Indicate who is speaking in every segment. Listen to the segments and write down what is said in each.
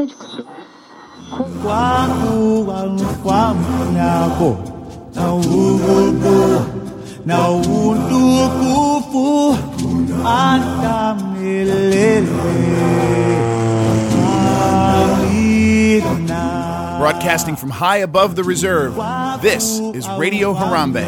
Speaker 1: message.
Speaker 2: na utukufu hata
Speaker 3: Broadcasting from high above the reserve, this is Radio Harambe.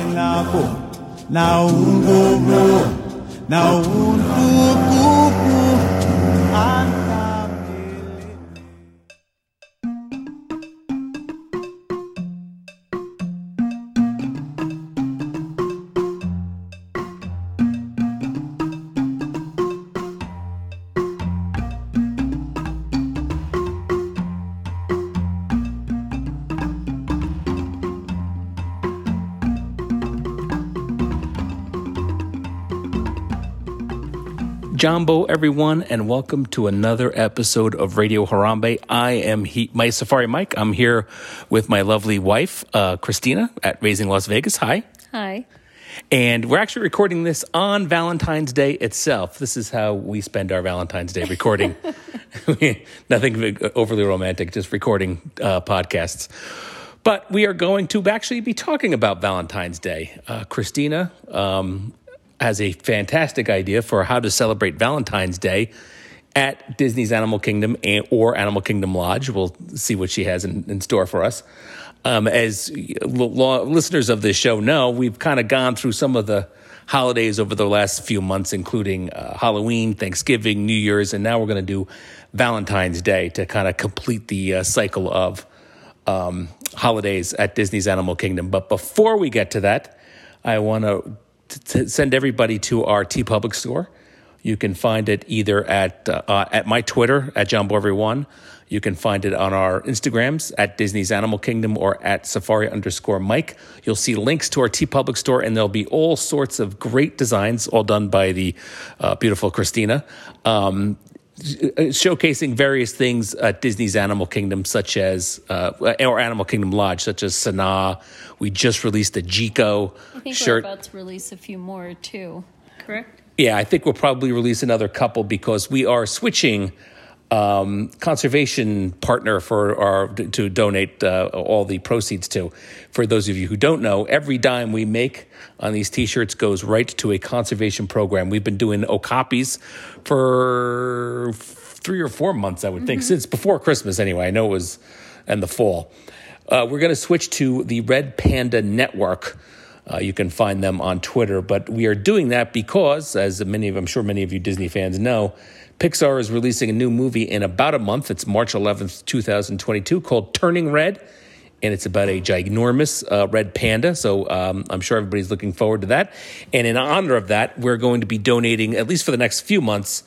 Speaker 4: Jambo, everyone, and welcome to another episode of Radio Harambe. I am he, my Safari Mike. I'm here with my lovely wife, uh, Christina, at Raising Las Vegas. Hi.
Speaker 5: Hi.
Speaker 4: And we're actually recording this on Valentine's Day itself. This is how we spend our Valentine's Day recording. Nothing overly romantic, just recording uh, podcasts. But we are going to actually be talking about Valentine's Day. Uh, Christina um, has a fantastic idea for how to celebrate Valentine's Day at Disney's Animal Kingdom or Animal Kingdom Lodge. We'll see what she has in, in store for us. Um, as listeners of this show know, we've kind of gone through some of the holidays over the last few months, including uh, Halloween, Thanksgiving, New Year's, and now we're going to do Valentine's Day to kind of complete the uh, cycle of um, holidays at Disney's Animal Kingdom. But before we get to that, I want to to send everybody to our TeePublic store. You can find it either at uh, uh, at my Twitter at John Jumbo Everyone. You can find it on our Instagrams at Disney's Animal Kingdom or at Safari underscore Mike. You'll see links to our T Public store, and there'll be all sorts of great designs, all done by the uh, beautiful Christina. Um, showcasing various things at Disney's Animal Kingdom, such as uh, or Animal Kingdom Lodge, such as Sanaa. We just released a Jiko
Speaker 5: I think
Speaker 4: shirt.
Speaker 5: we're about to release a few more too. Correct?
Speaker 4: Yeah, I think we'll probably release another couple because we are switching um, conservation partner for our to donate uh, all the proceeds to. For those of you who don't know, every dime we make on these T-shirts goes right to a conservation program. We've been doing Okapis for three or four months, I would think, since before Christmas. Anyway, I know it was in the fall. Uh, we're going to switch to the Red Panda Network. Uh, you can find them on Twitter, but we are doing that because, as many of I'm sure many of you Disney fans know, Pixar is releasing a new movie in about a month. It's March 11th, 2022, called Turning Red, and it's about a ginormous uh, red panda. So um, I'm sure everybody's looking forward to that. And in honor of that, we're going to be donating, at least for the next few months,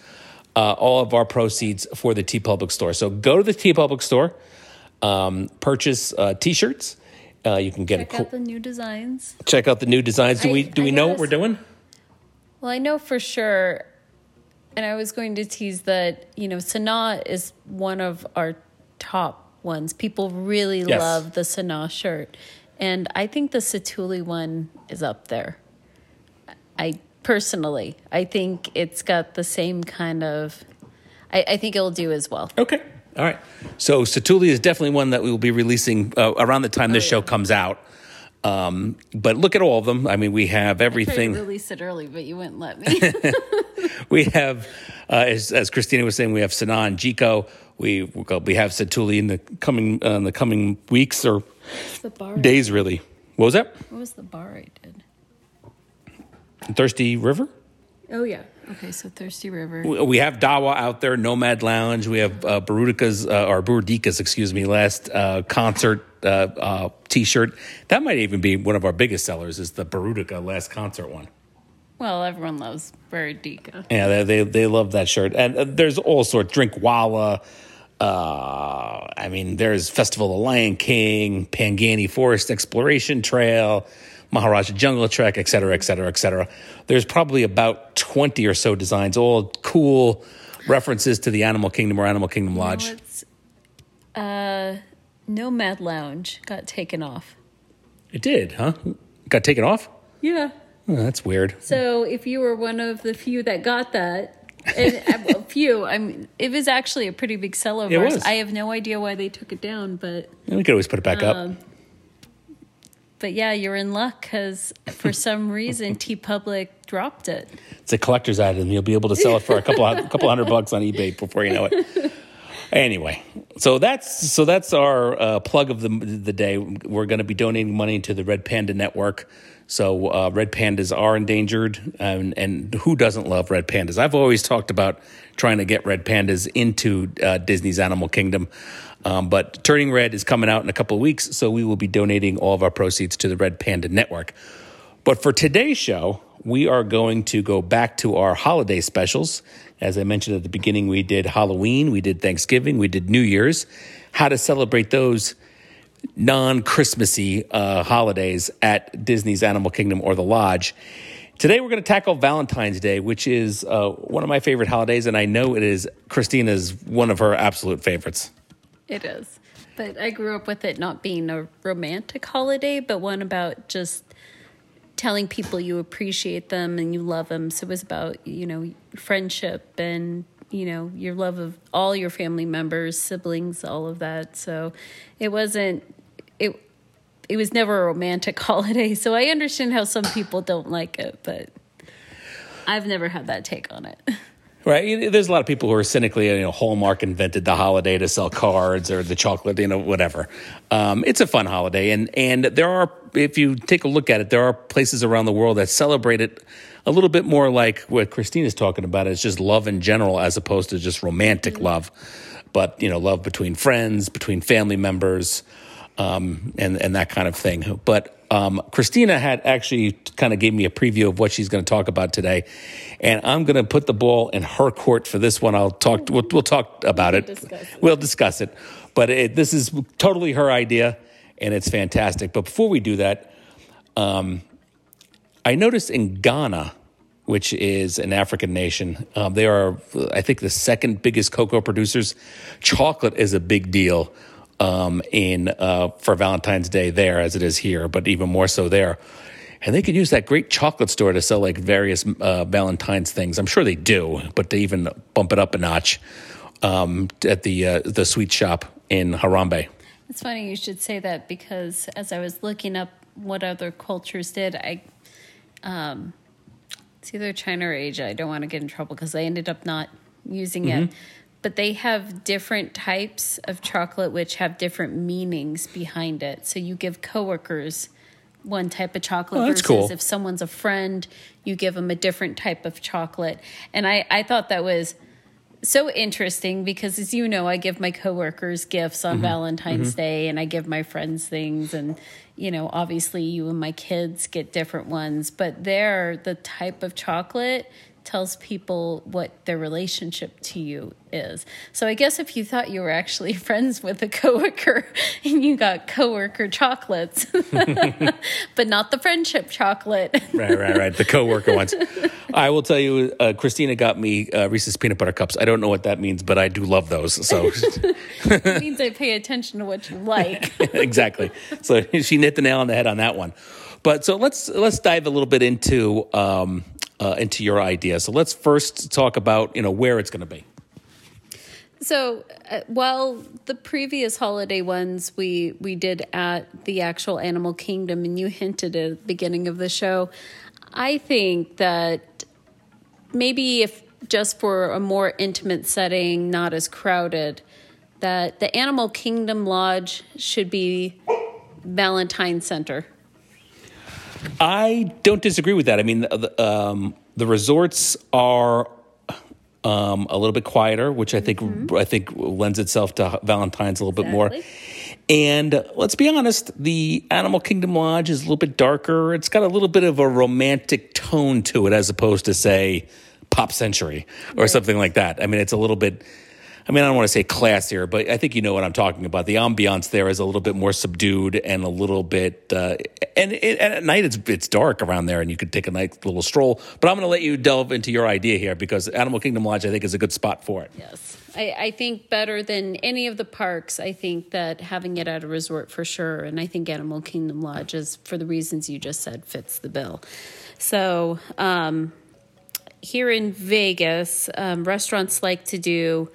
Speaker 4: uh, all of our proceeds for the TeePublic store. So go to the TeePublic store, um, purchase uh, T-shirts. Uh, you can get
Speaker 5: Check
Speaker 4: a cool,
Speaker 5: out the new designs.
Speaker 4: check out the new designs. Do
Speaker 5: I-
Speaker 4: we do
Speaker 5: I
Speaker 4: we know what we're doing?
Speaker 5: Well, I know for sure, and I was going to tease that, you know, Sanaa is one of our top ones. People really
Speaker 4: Yes.
Speaker 5: love the Sanaa shirt. And I think the Satuli one is up there. I personally, I think it's got the same kind of, I, I think it'll do as well.
Speaker 4: Okay. All right. So Satuli is definitely one that we will be releasing uh, around the time this
Speaker 5: Oh,
Speaker 4: show comes out. Um, but look at all of them. I mean, we have
Speaker 5: I tried
Speaker 4: everything.
Speaker 5: release it early, but you wouldn't let me.
Speaker 4: We have, uh, as, as Christina was saying, we have Sanaa and Jiko. We we have Satuli in the coming uh, in the coming weeks or days, really. What was that?
Speaker 5: What was the bar I did?
Speaker 4: Thirsty River.
Speaker 5: Oh yeah. Okay, so Thirsty River.
Speaker 4: We have Dawa out there, Nomad Lounge. We have uh, Barudika's uh, or Burudika's, excuse me, last uh, concert uh, uh, T-shirt. That might even be one of our biggest sellers. Is the Barudika last concert one?
Speaker 5: Well, everyone loves Burudika.
Speaker 4: Yeah, they they, they love that shirt. And uh, there's all sorts. Drinkwallah. Uh, I mean, there's Festival of the Lion King, Pangani Forest Exploration Trail, Maharajah Jungle Trek, et cetera, et cetera, et cetera. There's probably about 20 or so designs, all cool references to the Animal Kingdom or Animal Kingdom Lodge.
Speaker 5: Uh, Nomad Lounge got taken off.
Speaker 4: It did, huh? Got taken off?
Speaker 5: Yeah.
Speaker 4: Oh, that's weird.
Speaker 5: So if you were one of the few that got that, And a few. I mean, it was actually a pretty big seller of ours. I have no idea why they took it down, but
Speaker 4: We could always put it back up.
Speaker 5: But yeah, you're in luck because for some reason TeePublic dropped it.
Speaker 4: It's a collector's item. You'll be able to sell it for a couple a couple hundred bucks on eBay before you know it. Anyway, so that's so that's our uh, plug of the the day. We're going to be donating money to the Red Panda Network. So uh, red pandas are endangered, and, and who doesn't love red pandas? I've always talked about trying to get red pandas into uh, Disney's Animal Kingdom. Um, but Turning Red is coming out in a couple of weeks, so we will be donating all of our proceeds to the Red Panda Network. But for today's show, we are going to go back to our holiday specials. As I mentioned at the beginning, we did Halloween, we did Thanksgiving, we did New Year's. How to celebrate those non Christmassy uh, holidays at Disney's Animal Kingdom or the Lodge. Today, we're going to tackle Valentine's Day, which is uh, one of my favorite holidays, and I know it is Christina's one of her absolute favorites.
Speaker 5: It is. But I grew up with it not being a romantic holiday, but one about just telling people you appreciate them and you love them. So it was about, you know, friendship and, you know, your love of all your family members, siblings, all of that. So it wasn't, it, it was never a romantic holiday. So I understand how some people don't like it, but I've never had that take on it.
Speaker 4: Right. There's a lot of people who are cynically, you know, Hallmark invented the holiday to sell cards or the chocolate, you know, whatever. Um, it's a fun holiday. And, and there are, if you take a look at it, there are places around the world that celebrate it a little bit more like what Christina's talking about. It's just love in general as opposed to just romantic love. But, you know, love between friends, between family members, um, and, and that kind of thing. But um, Christina had actually kind of gave me a preview of what she's going to talk about today, and I'm going to put the ball in her court for this one. I'll talk. We'll, we'll talk about it.
Speaker 5: discuss it.
Speaker 4: We'll discuss it. But it, this is totally her idea, and it's fantastic. But before we do that, um, I noticed in Ghana, which is an African nation, um, they are, I think, the second biggest cocoa producers. Chocolate is a big deal um, in uh, for Valentine's Day there, as it is here, but even more so there. And they could use that great chocolate store to sell like various uh, Valentine's things. I'm sure they do, but they even bump it up a notch um, at the uh, the sweet shop in Harambe.
Speaker 5: It's funny you should say that because as I was looking up what other cultures did, I um, it's either China or Asia. I don't want to get in trouble because I ended up not using it. But they have different types of chocolate which have different meanings behind it. So you give coworkers one type of chocolate
Speaker 4: Oh, that's
Speaker 5: versus
Speaker 4: cool.
Speaker 5: if someone's a friend, you give them a different type of chocolate. And I, I thought that was so interesting because as you know i give my coworkers gifts on mm-hmm. valentine's mm-hmm. day and i give my friends things and you know obviously you and my kids get different ones but there the type of chocolate tells people what their relationship to you is so i guess if you thought you were actually friends with a coworker and you got coworker chocolates but not the friendship chocolate
Speaker 4: right, right, right. The coworker ones. I will tell you, uh, Christina got me uh, Reese's peanut butter cups. I don't know what that means, but I do love those. So
Speaker 5: it means i pay attention to what you like
Speaker 4: exactly. So she hit the nail on the head on that one. But so let's let's dive a little bit into um, uh, into your idea. So let's first talk about you know where it's going to be.
Speaker 5: So, uh, while the previous holiday ones we we did at the actual Animal Kingdom, and you hinted at the beginning of the show, I think that maybe if just for a more intimate setting, not as crowded, that the Animal Kingdom Lodge should be Valentine Center.
Speaker 4: I don't disagree with that. I mean, the, um, the resorts are um, a little bit quieter, which I think I think lends itself to Valentine's a little bit more. And let's be honest, the Animal Kingdom Lodge is a little bit darker. It's got a little bit of a romantic tone to it, as opposed to say Pop Century or something like that. I mean, it's a little bit. I mean, I don't want to say classier, but I think you know what I'm talking about. The ambiance there is a little bit more subdued and a little bit, uh, and, it, and at night it's it's dark around there, and you could take a nice little stroll. But I'm going to let you delve into your idea here because Animal Kingdom Lodge, I think, is a good spot for it.
Speaker 5: Yes. I, I think better than any of the parks, I think that having it at a resort for sure. And I think Animal Kingdom Lodge is, for the reasons you just said, fits the bill. So, um, here in Vegas, um, restaurants like to do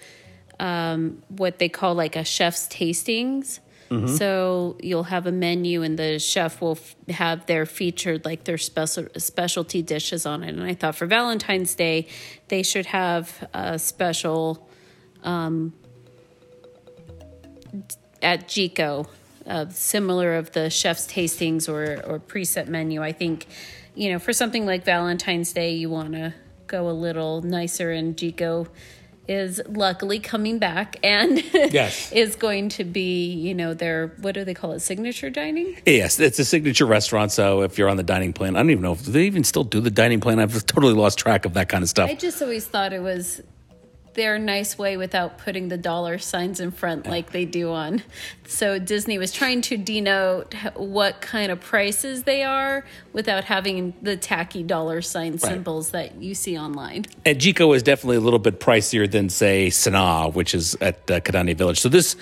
Speaker 5: um, what they call like a chef's tastings. So you'll have a menu, and the chef will f- have their featured like their special specialty dishes on it. And I thought for Valentine's Day, they should have a special at Jiko, uh, similar of the chef's tastings or or preset menu. I think, you know, for something like Valentine's Day, you want to go a little nicer, and Jiko is luckily coming back and
Speaker 4: Yes.
Speaker 5: is going to be, you know, their what do they call it, signature dining?
Speaker 4: Yes, it's a signature restaurant. So if you're on the dining plan, I don't even know if they even still do the dining plan. I've totally lost track of that kind of stuff.
Speaker 5: I just always thought it was their nice way without putting the dollar signs in front like they do on. So Disney was trying to denote what kind of prices they are without having the tacky dollar sign symbols that you see online.
Speaker 4: And Jiko is definitely a little bit pricier than say Sanaa, which is at uh, Kidani Village. So this,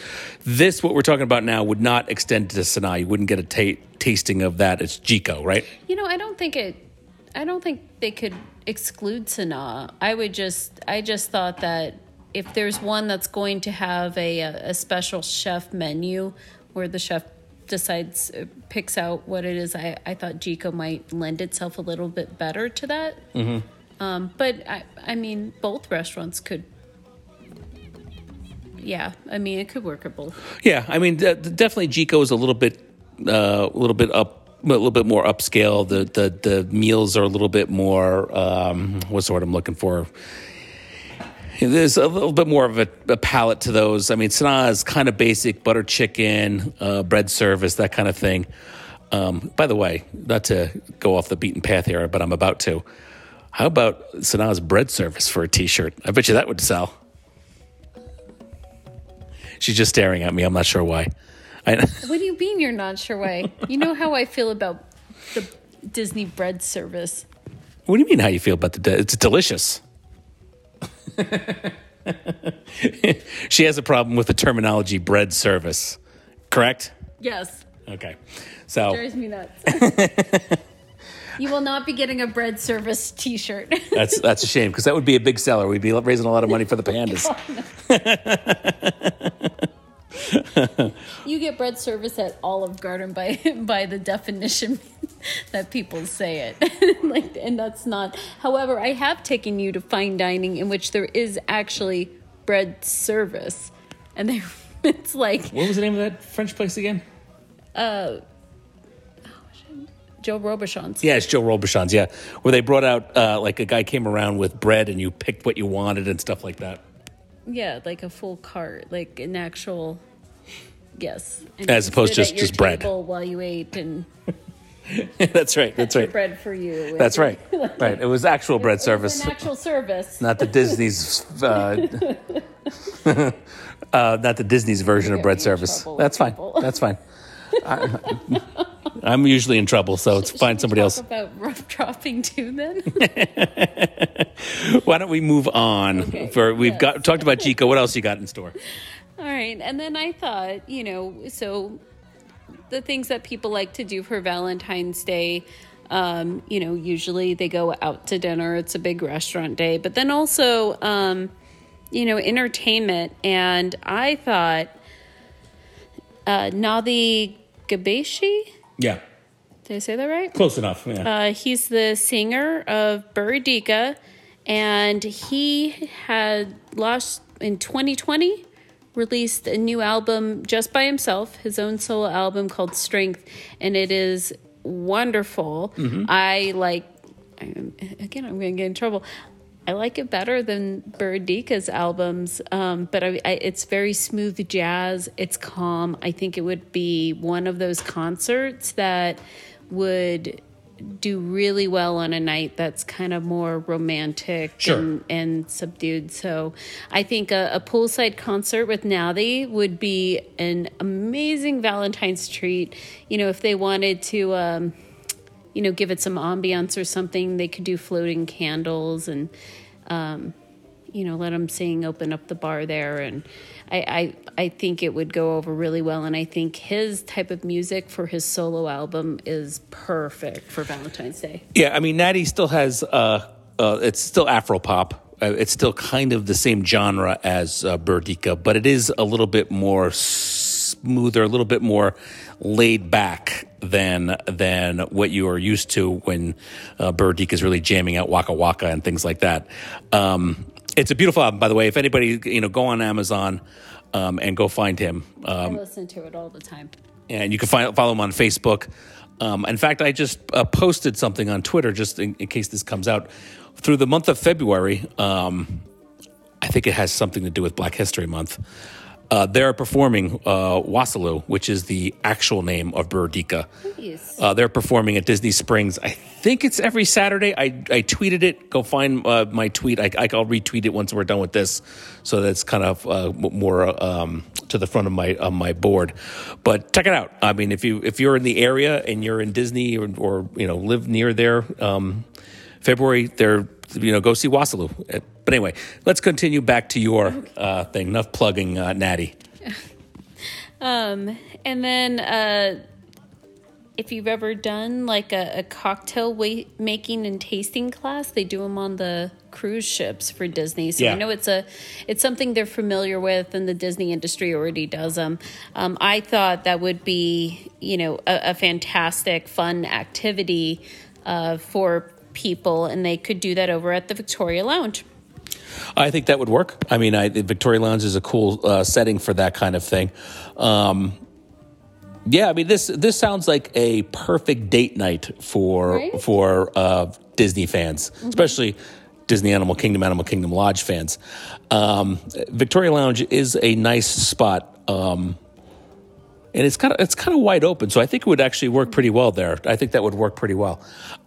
Speaker 4: this what we're talking about now would not extend to Sanaa. You wouldn't get a ta- tasting of that. It's Jiko, right?
Speaker 5: You know, I don't think it. I don't think they could exclude Sanaa. I would just. I just thought that if there's one that's going to have a a special chef menu where the chef decides uh, picks out what it is, I I thought Jiko might lend itself a little bit better to that. Mm-hmm. Um, but I I mean, both restaurants could. Yeah, I mean, it could work at both.
Speaker 4: Yeah, I mean, de- definitely Jiko is a little bit, uh, a little bit up, a little bit more upscale. The the the meals are a little bit more. Um, what's the word I'm looking for? There's a little bit more of a, a palate to those. I mean, Sanaa is kind of basic butter chicken, uh, bread service, that kind of thing. Um, by the way, not to go off the beaten path here, but I'm about to. How about Sanaa's bread service for a T-shirt? I bet you that would sell. She's just staring at me. I'm not sure why. I,
Speaker 5: What do you mean you're not sure why? You know how I feel about the Disney bread service.
Speaker 4: what do you mean? How you feel about the? De- it's delicious. she has a problem with the terminology bread service, correct?
Speaker 5: Yes,
Speaker 4: Okay, so
Speaker 5: drives me nuts. you will not be getting a bread service T-shirt.
Speaker 4: that's that's a shame because that would be a big seller. We'd be raising a lot of money for the pandas.
Speaker 5: You get bread service at Olive Garden by by the definition that people say it. like, and that's not. However, I have taken you to fine dining in which there is actually bread service, and they it's like
Speaker 4: What was the name of that French place again?
Speaker 5: Uh Joe Robuchon's.
Speaker 4: Yeah, it's Joe Robuchon's. Yeah, where they brought out uh, like a guy came around with bread and you picked what you wanted and stuff like that.
Speaker 5: Yeah, like a full cart, like an actual. Yes. And
Speaker 4: As opposed to just- just bread.
Speaker 5: While you ate and
Speaker 4: that's right. That's right.
Speaker 5: bread for you.
Speaker 4: That's right. Right. It was actual bread service.
Speaker 5: An actual service.
Speaker 4: not the Disney's, uh, uh, not the Disney's version of bread service. That's fine. That's fine. I, I'm usually in trouble, so it's find somebody
Speaker 5: talk
Speaker 4: else.
Speaker 5: About rough dropping too, then.
Speaker 4: Why don't we move on?
Speaker 5: Okay.
Speaker 4: For we've
Speaker 5: Yes.
Speaker 4: got talked about Jiko. What else you got in store?
Speaker 5: All right, and then I thought, you know, so the things that people like to do for Valentine's Day. Um, you know, usually they go out to dinner. It's a big restaurant day, but then also, um, you know, entertainment. And I thought uh, Nadi Gabeshi.
Speaker 4: Yeah,
Speaker 5: Did I say that right?
Speaker 4: close enough. Yeah.
Speaker 5: Uh, he's the singer of Burudika, and he had lost in 2020 released a new album just by himself, his own solo album called Strength, and it is wonderful. I like. I'm- Again, I'm going to get in trouble. I like it better than Burudika's albums, um, but I, I, it's very smooth jazz. It's calm. I think it would be one of those concerts that would do really well on a night that's kind of more romantic
Speaker 4: Sure.
Speaker 5: and, and subdued. So I think a, a poolside concert with Nadi would be an amazing Valentine's treat. You know, if they wanted to. Um, you know, give it some ambiance or something. They could do floating candles and, um, you know, let them sing, open up the bar there, and I, I I think it would go over really well. And I think his type of music for his solo album is perfect for Valentine's Day.
Speaker 4: Yeah, I mean, Natty still has uh, uh, it's still Afro pop. Uh, it's still kind of the same genre as uh, Burudika, but it is a little bit more smoother, a little bit more laid back than than what you are used to when uh, Burudika is really jamming out Waka Waka and things like that. Um, it's a beautiful album, by the way. If anybody you know, go on Amazon um, and go find him.
Speaker 5: I
Speaker 4: Um,
Speaker 5: listen to it all the time.
Speaker 4: and you can find, follow him on Facebook. Um, in fact, I just uh, posted something on Twitter just in, in case this comes out. Through the month of February, um, I think it has something to do with Black History Month. Uh, they're performing uh, Wasalu, which is the actual name of
Speaker 5: Burudika.
Speaker 4: Uh, they're performing at Disney Springs. I think it's every Saturday. I, I tweeted it. Go find uh, my tweet. I, I'll retweet it once we're done with this, so that's kind of uh, more um, to the front of my of my board. But check it out. I mean, if you if you're in the area and you're in Disney or, or you know live near there, um, February they're you know go see Wasalu. But anyway, let's continue back to your uh, thing. Enough plugging, uh, Natty.
Speaker 5: And then, uh, if you've ever done like a, a cocktail wa- making and tasting class, they do them on the cruise ships for Disney. So
Speaker 4: Yeah.
Speaker 5: I know it's a it's something they're familiar with, and the Disney industry already does them. Um, I thought that would be you know a, a fantastic fun activity uh, for people, and they could do that over at the Victoria Lounge.
Speaker 4: I think that would work. I mean, I, the Victoria Lounge is a cool uh, setting for that kind of thing. Um, yeah, I mean this this sounds like a perfect date night for
Speaker 5: Right?
Speaker 4: for uh, Disney fans, especially Disney Animal Kingdom, Animal Kingdom Lodge fans. Um, Victoria Lounge is a nice spot. Um, and it's kind of it's kind of wide open, so I think it would actually work pretty well there. I think that would work pretty well.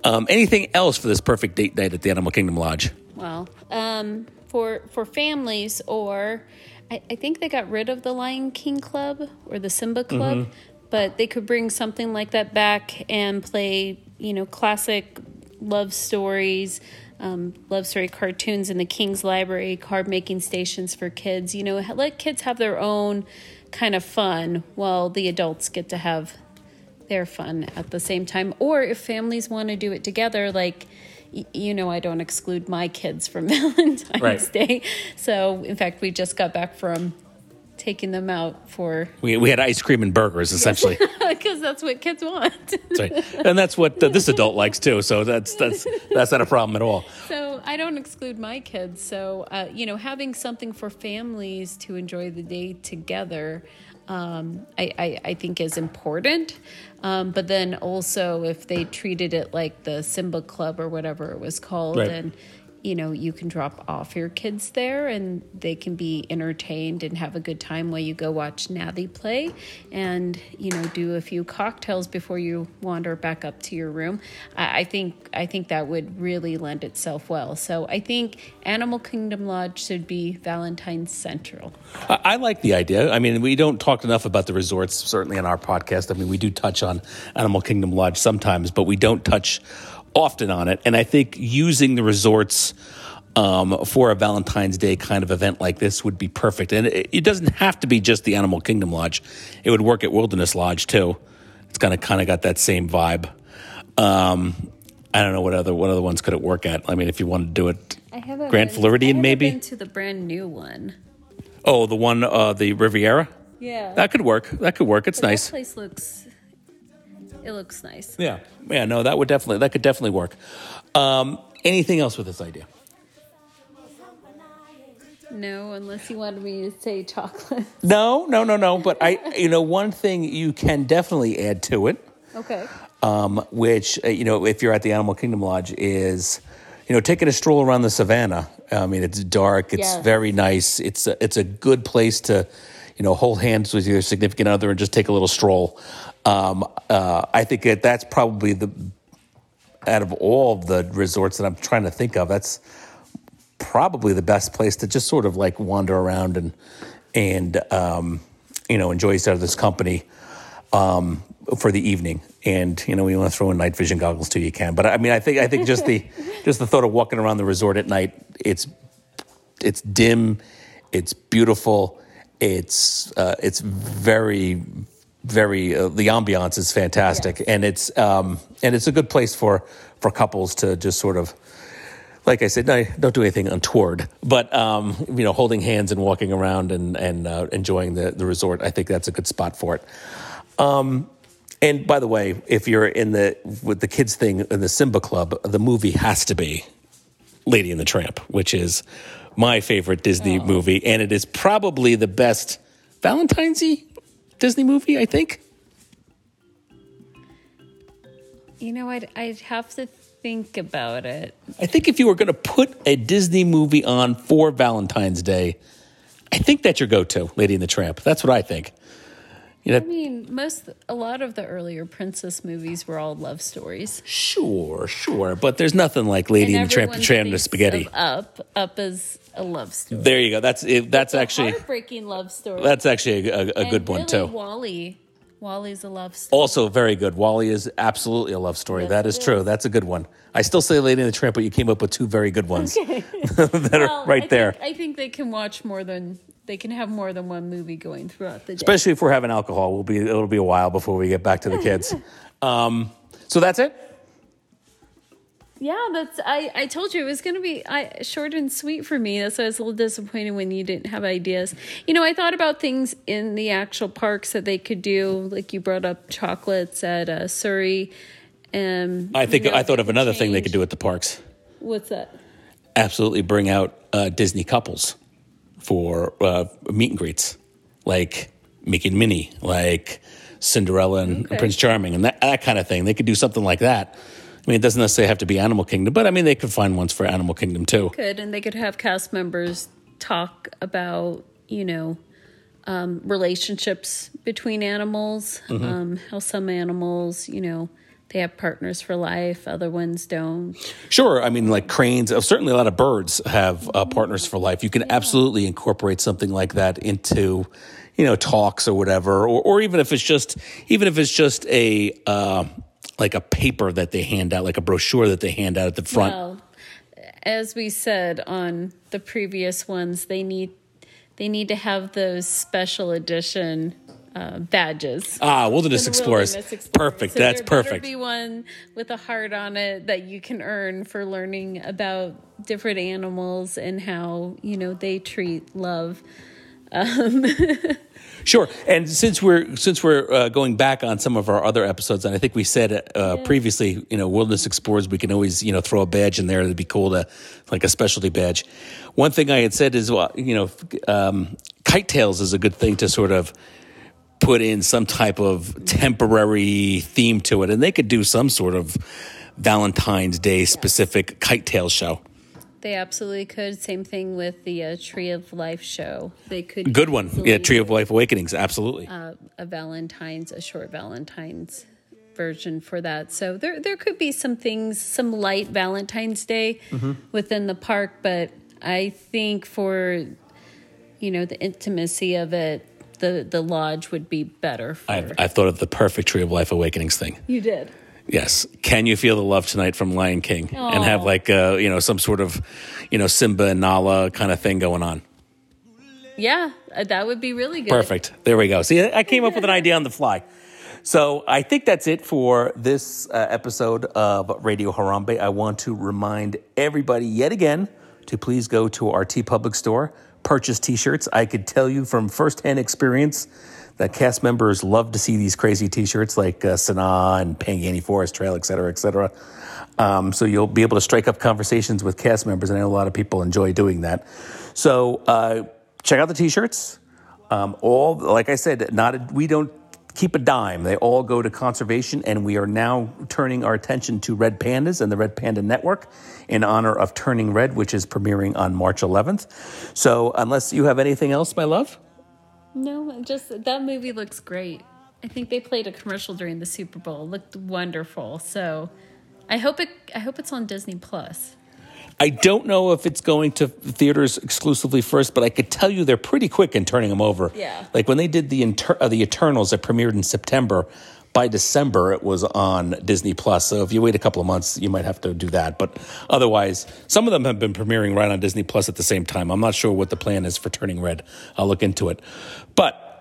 Speaker 4: Um, anything else for this perfect date night at the Animal Kingdom Lodge?
Speaker 5: Well, um, for for families, or I, I think they got rid of the Lion King Club or the Simba Club, but they could bring something like that back and play, you know, classic love stories, um, love story cartoons in the King's Library, card making stations for kids. You know, let kids have their own kind of fun while the adults get to have their fun at the same time. Or if families want to do it together, like, you know, I don't exclude my kids from Valentine's
Speaker 4: Right.
Speaker 5: Day. So, in fact, we just got back from taking them out for,
Speaker 4: We, we had ice cream and burgers essentially.
Speaker 5: because that's what kids want.
Speaker 4: That's right. And that's what uh, this adult likes too. So that's that's that's not a problem at all.
Speaker 5: So I don't exclude my kids. So uh, you know, having something for families to enjoy the day together, um, I, I I think is important. Um, but then also, if they treated it like the Simba Club or whatever it was called,
Speaker 4: Right.
Speaker 5: and you know, you can drop off your kids there and they can be entertained and have a good time while you go watch Navi play and, you know, do a few cocktails before you wander back up to your room. I, I think I think that would really lend itself well. So I think Animal Kingdom Lodge should be Valentine's Central.
Speaker 4: I, I like the idea. I mean, we don't talk enough about the resorts, certainly in our podcast. I mean, we do touch on Animal Kingdom Lodge sometimes, but we don't touch often on it. And I think using the resorts um, for a Valentine's Day kind of event like this would be perfect. And it, it doesn't have to be just the Animal Kingdom Lodge. It would work at Wilderness Lodge too. It's kind of kind of got that same vibe. Um, I don't know what other what other ones could it work at. I mean, if you wanted to do it,
Speaker 5: I haven't
Speaker 4: Grand
Speaker 5: been-
Speaker 4: Floridian,
Speaker 5: I
Speaker 4: maybe?
Speaker 5: to the brand new one.
Speaker 4: oh, the one uh, the Riviera.
Speaker 5: Yeah,
Speaker 4: That could work. That could work. It's
Speaker 5: But
Speaker 4: nice.
Speaker 5: Place looks. It looks nice.
Speaker 4: Yeah, yeah. No, that would definitely that could definitely work. Um, anything else with this idea?
Speaker 5: No, unless you wanted me to say chocolate.
Speaker 4: No, no, no, no. But I, you know, one thing you can definitely add to it,
Speaker 5: Okay.
Speaker 4: um, which uh, you know, if you're at the Animal Kingdom Lodge, is you know taking a stroll around the savannah. I mean, it's dark. It's
Speaker 5: Yes.
Speaker 4: very nice. It's a, it's a good place to, you know, hold hands with your significant other and just take a little stroll. Um, uh, I think that that's probably the out of all of the resorts that I'm trying to think of, that's probably the best place to just sort of like wander around and and um, you know enjoy each other's company um, for the evening. And you know, you want to throw in night vision goggles too, you can. But I mean, I think I think just the just the thought of walking around the resort at night, it's it's dim, it's beautiful, it's uh, it's very very uh, the ambiance is fantastic,
Speaker 5: Yes.
Speaker 4: and it's um, and it's a good place for for couples to just sort of like I said, no, don't do anything untoward, but um, you know, holding hands and walking around and and uh, enjoying the the resort, I think that's a good spot for it. Um, and by the way, if you're in the with the kids thing in the Simba Club, the movie has to be Lady and the Tramp, which is my favorite Disney movie, and it is probably the best Valentine's Disney movie. I think.
Speaker 5: You know, I'd I'd have to think about it.
Speaker 4: I think if you were going to put a Disney movie on for Valentine's Day, I think that's your go-to, Lady and the Tramp. That's what I think. You
Speaker 5: I mean, most a lot of the earlier princess movies were all love stories.
Speaker 4: sure, sure, but there's nothing like Lady and, the Tramp and
Speaker 5: everyone
Speaker 4: Tramp and the
Speaker 5: thinks
Speaker 4: Spaghetti.
Speaker 5: Up, Up is a love story.
Speaker 4: There you go. That's it, that's
Speaker 5: It's a
Speaker 4: actually
Speaker 5: heartbreaking love story.
Speaker 4: that's actually a, a, a good one
Speaker 5: really,
Speaker 4: too.
Speaker 5: WALL-E, WALL-E's a love story.
Speaker 4: Also very good. WALL-E is absolutely a love story.
Speaker 5: Yes,
Speaker 4: that
Speaker 5: it
Speaker 4: is true. That's a good one. I still say Lady and the Tramp, but you came up with two very good ones that are right
Speaker 5: I
Speaker 4: there.
Speaker 5: Think, I think they can watch more than they can have more than one movie going throughout the day.
Speaker 4: Especially if we're having alcohol, we'll be it'll be a while before we get back to the kids. um, so that's it.
Speaker 5: Yeah, that's I. I told you it was going to be I, short and sweet for me. That's why I was a little disappointed when you didn't have ideas. You know, I thought about things in the actual parks that they could do. Like you brought up chocolates at uh, Zuri. Um,
Speaker 4: I think
Speaker 5: you know,
Speaker 4: I thought of another thing they could do at the parks.
Speaker 5: What's that?
Speaker 4: Absolutely bring out uh, Disney couples for uh, meet and greets, like Mickey and Minnie, like Cinderella and
Speaker 5: Okay.
Speaker 4: Prince Charming, and that, that kind of thing. They could do something like that. I mean, it doesn't necessarily have to be Animal Kingdom, but I mean, they could find ones for Animal Kingdom too.
Speaker 5: Could and they could have cast members talk about you know um, relationships between animals.
Speaker 4: Mm-hmm.
Speaker 5: Um, how some animals, you know, they have partners for life, other ones don't.
Speaker 4: Sure. I mean, like cranes, uh, certainly a lot of birds have uh, partners for life. You can absolutely incorporate something like that into, you know, talks or whatever, or, or even if it's just, even if it's just a, uh, like a paper that they hand out, like a brochure that they hand out at the front.
Speaker 5: Well, as we said on the previous ones, they need they need to have those special edition uh, badges.
Speaker 4: ah, Wilderness Explorers.
Speaker 5: Wilderness Explorers.
Speaker 4: Perfect.
Speaker 5: So
Speaker 4: That's perfect.
Speaker 5: be one with a heart on it that you can earn for learning about different animals and how you know they treat love. Um.
Speaker 4: Sure. And since we're since we're uh, going back on some of our other episodes, and I think we said uh, previously, you know, Wilderness Explorers, we can always you know throw a badge in there. It'd be cool to like a specialty badge. One thing I had said is, well, you know, um, KiteTails is a good thing to sort of put in some type of temporary theme to it, and they could do some sort of Valentine's Day specific KiteTail show.
Speaker 5: They absolutely could. Same thing with the uh, Tree of Life show. They could
Speaker 4: Good one, yeah. Tree of Life Awakenings, absolutely.
Speaker 5: a Valentine's, a short Valentine's version for that. So there there could be some things, some light Valentine's Day
Speaker 4: Mm-hmm.
Speaker 5: within the park, but I think for you know the intimacy of it, the the lodge would be better. For
Speaker 4: I've, I've thought of the perfect Tree of Life Awakenings thing.
Speaker 5: you did.
Speaker 4: Yes. Can you feel the love tonight from Lion King and have like uh, you know some sort of you know Simba and Nala kind of thing going on?
Speaker 5: Yeah, uh, that would be really good.
Speaker 4: Perfect. There we go. See, I came up with an idea on the fly. So I think that's it for this uh, episode of Radio Harambe. I want to remind everybody yet again to please go to our TeePublic store, purchase T-shirts. I could tell you from firsthand experience that cast members love to see these crazy T-shirts like uh, Sanaa and Pangani Forest Trail, et cetera, et cetera. Um, so you'll be able to strike up conversations with cast members, and I know a lot of people enjoy doing that. So uh, check out the T-shirts. Um, all, like I said, not a, we don't keep a dime. They all go to conservation, and we are now turning our attention to Red Pandas and the Red Panda Network in honor of Turning Red, which is premiering on March 11th. So, unless you have anything else, my love,
Speaker 5: No, just that movie looks great. I think they played a commercial during the Super Bowl. It looked wonderful. So I hope it I hope it's on Disney Plus.
Speaker 4: I don't know if it's going to theaters exclusively first, but I could tell you they're pretty quick in turning them over.
Speaker 5: Yeah.
Speaker 4: Like when they did the inter- uh, the Eternals that premiered in September, by December it was on Disney Plus. So if you wait a couple of months, you might have to do that. But otherwise, some of them have been premiering right on Disney Plus at the same time. I'm not sure what the plan is for Turning Red. I'll look into it. But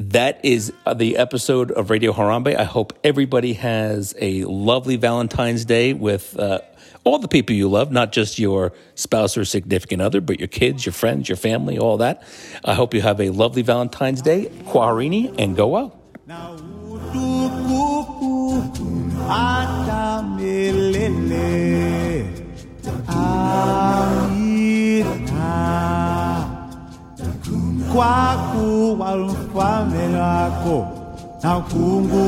Speaker 4: that is uh, the episode of Radio Harambe. I hope everybody has a lovely Valentine's Day with uh, all the people you love, not just your spouse or significant other, but your kids, your friends, your family, all that. I hope you have a lovely Valentine's Day. Quarini, and go well.
Speaker 2: utukufu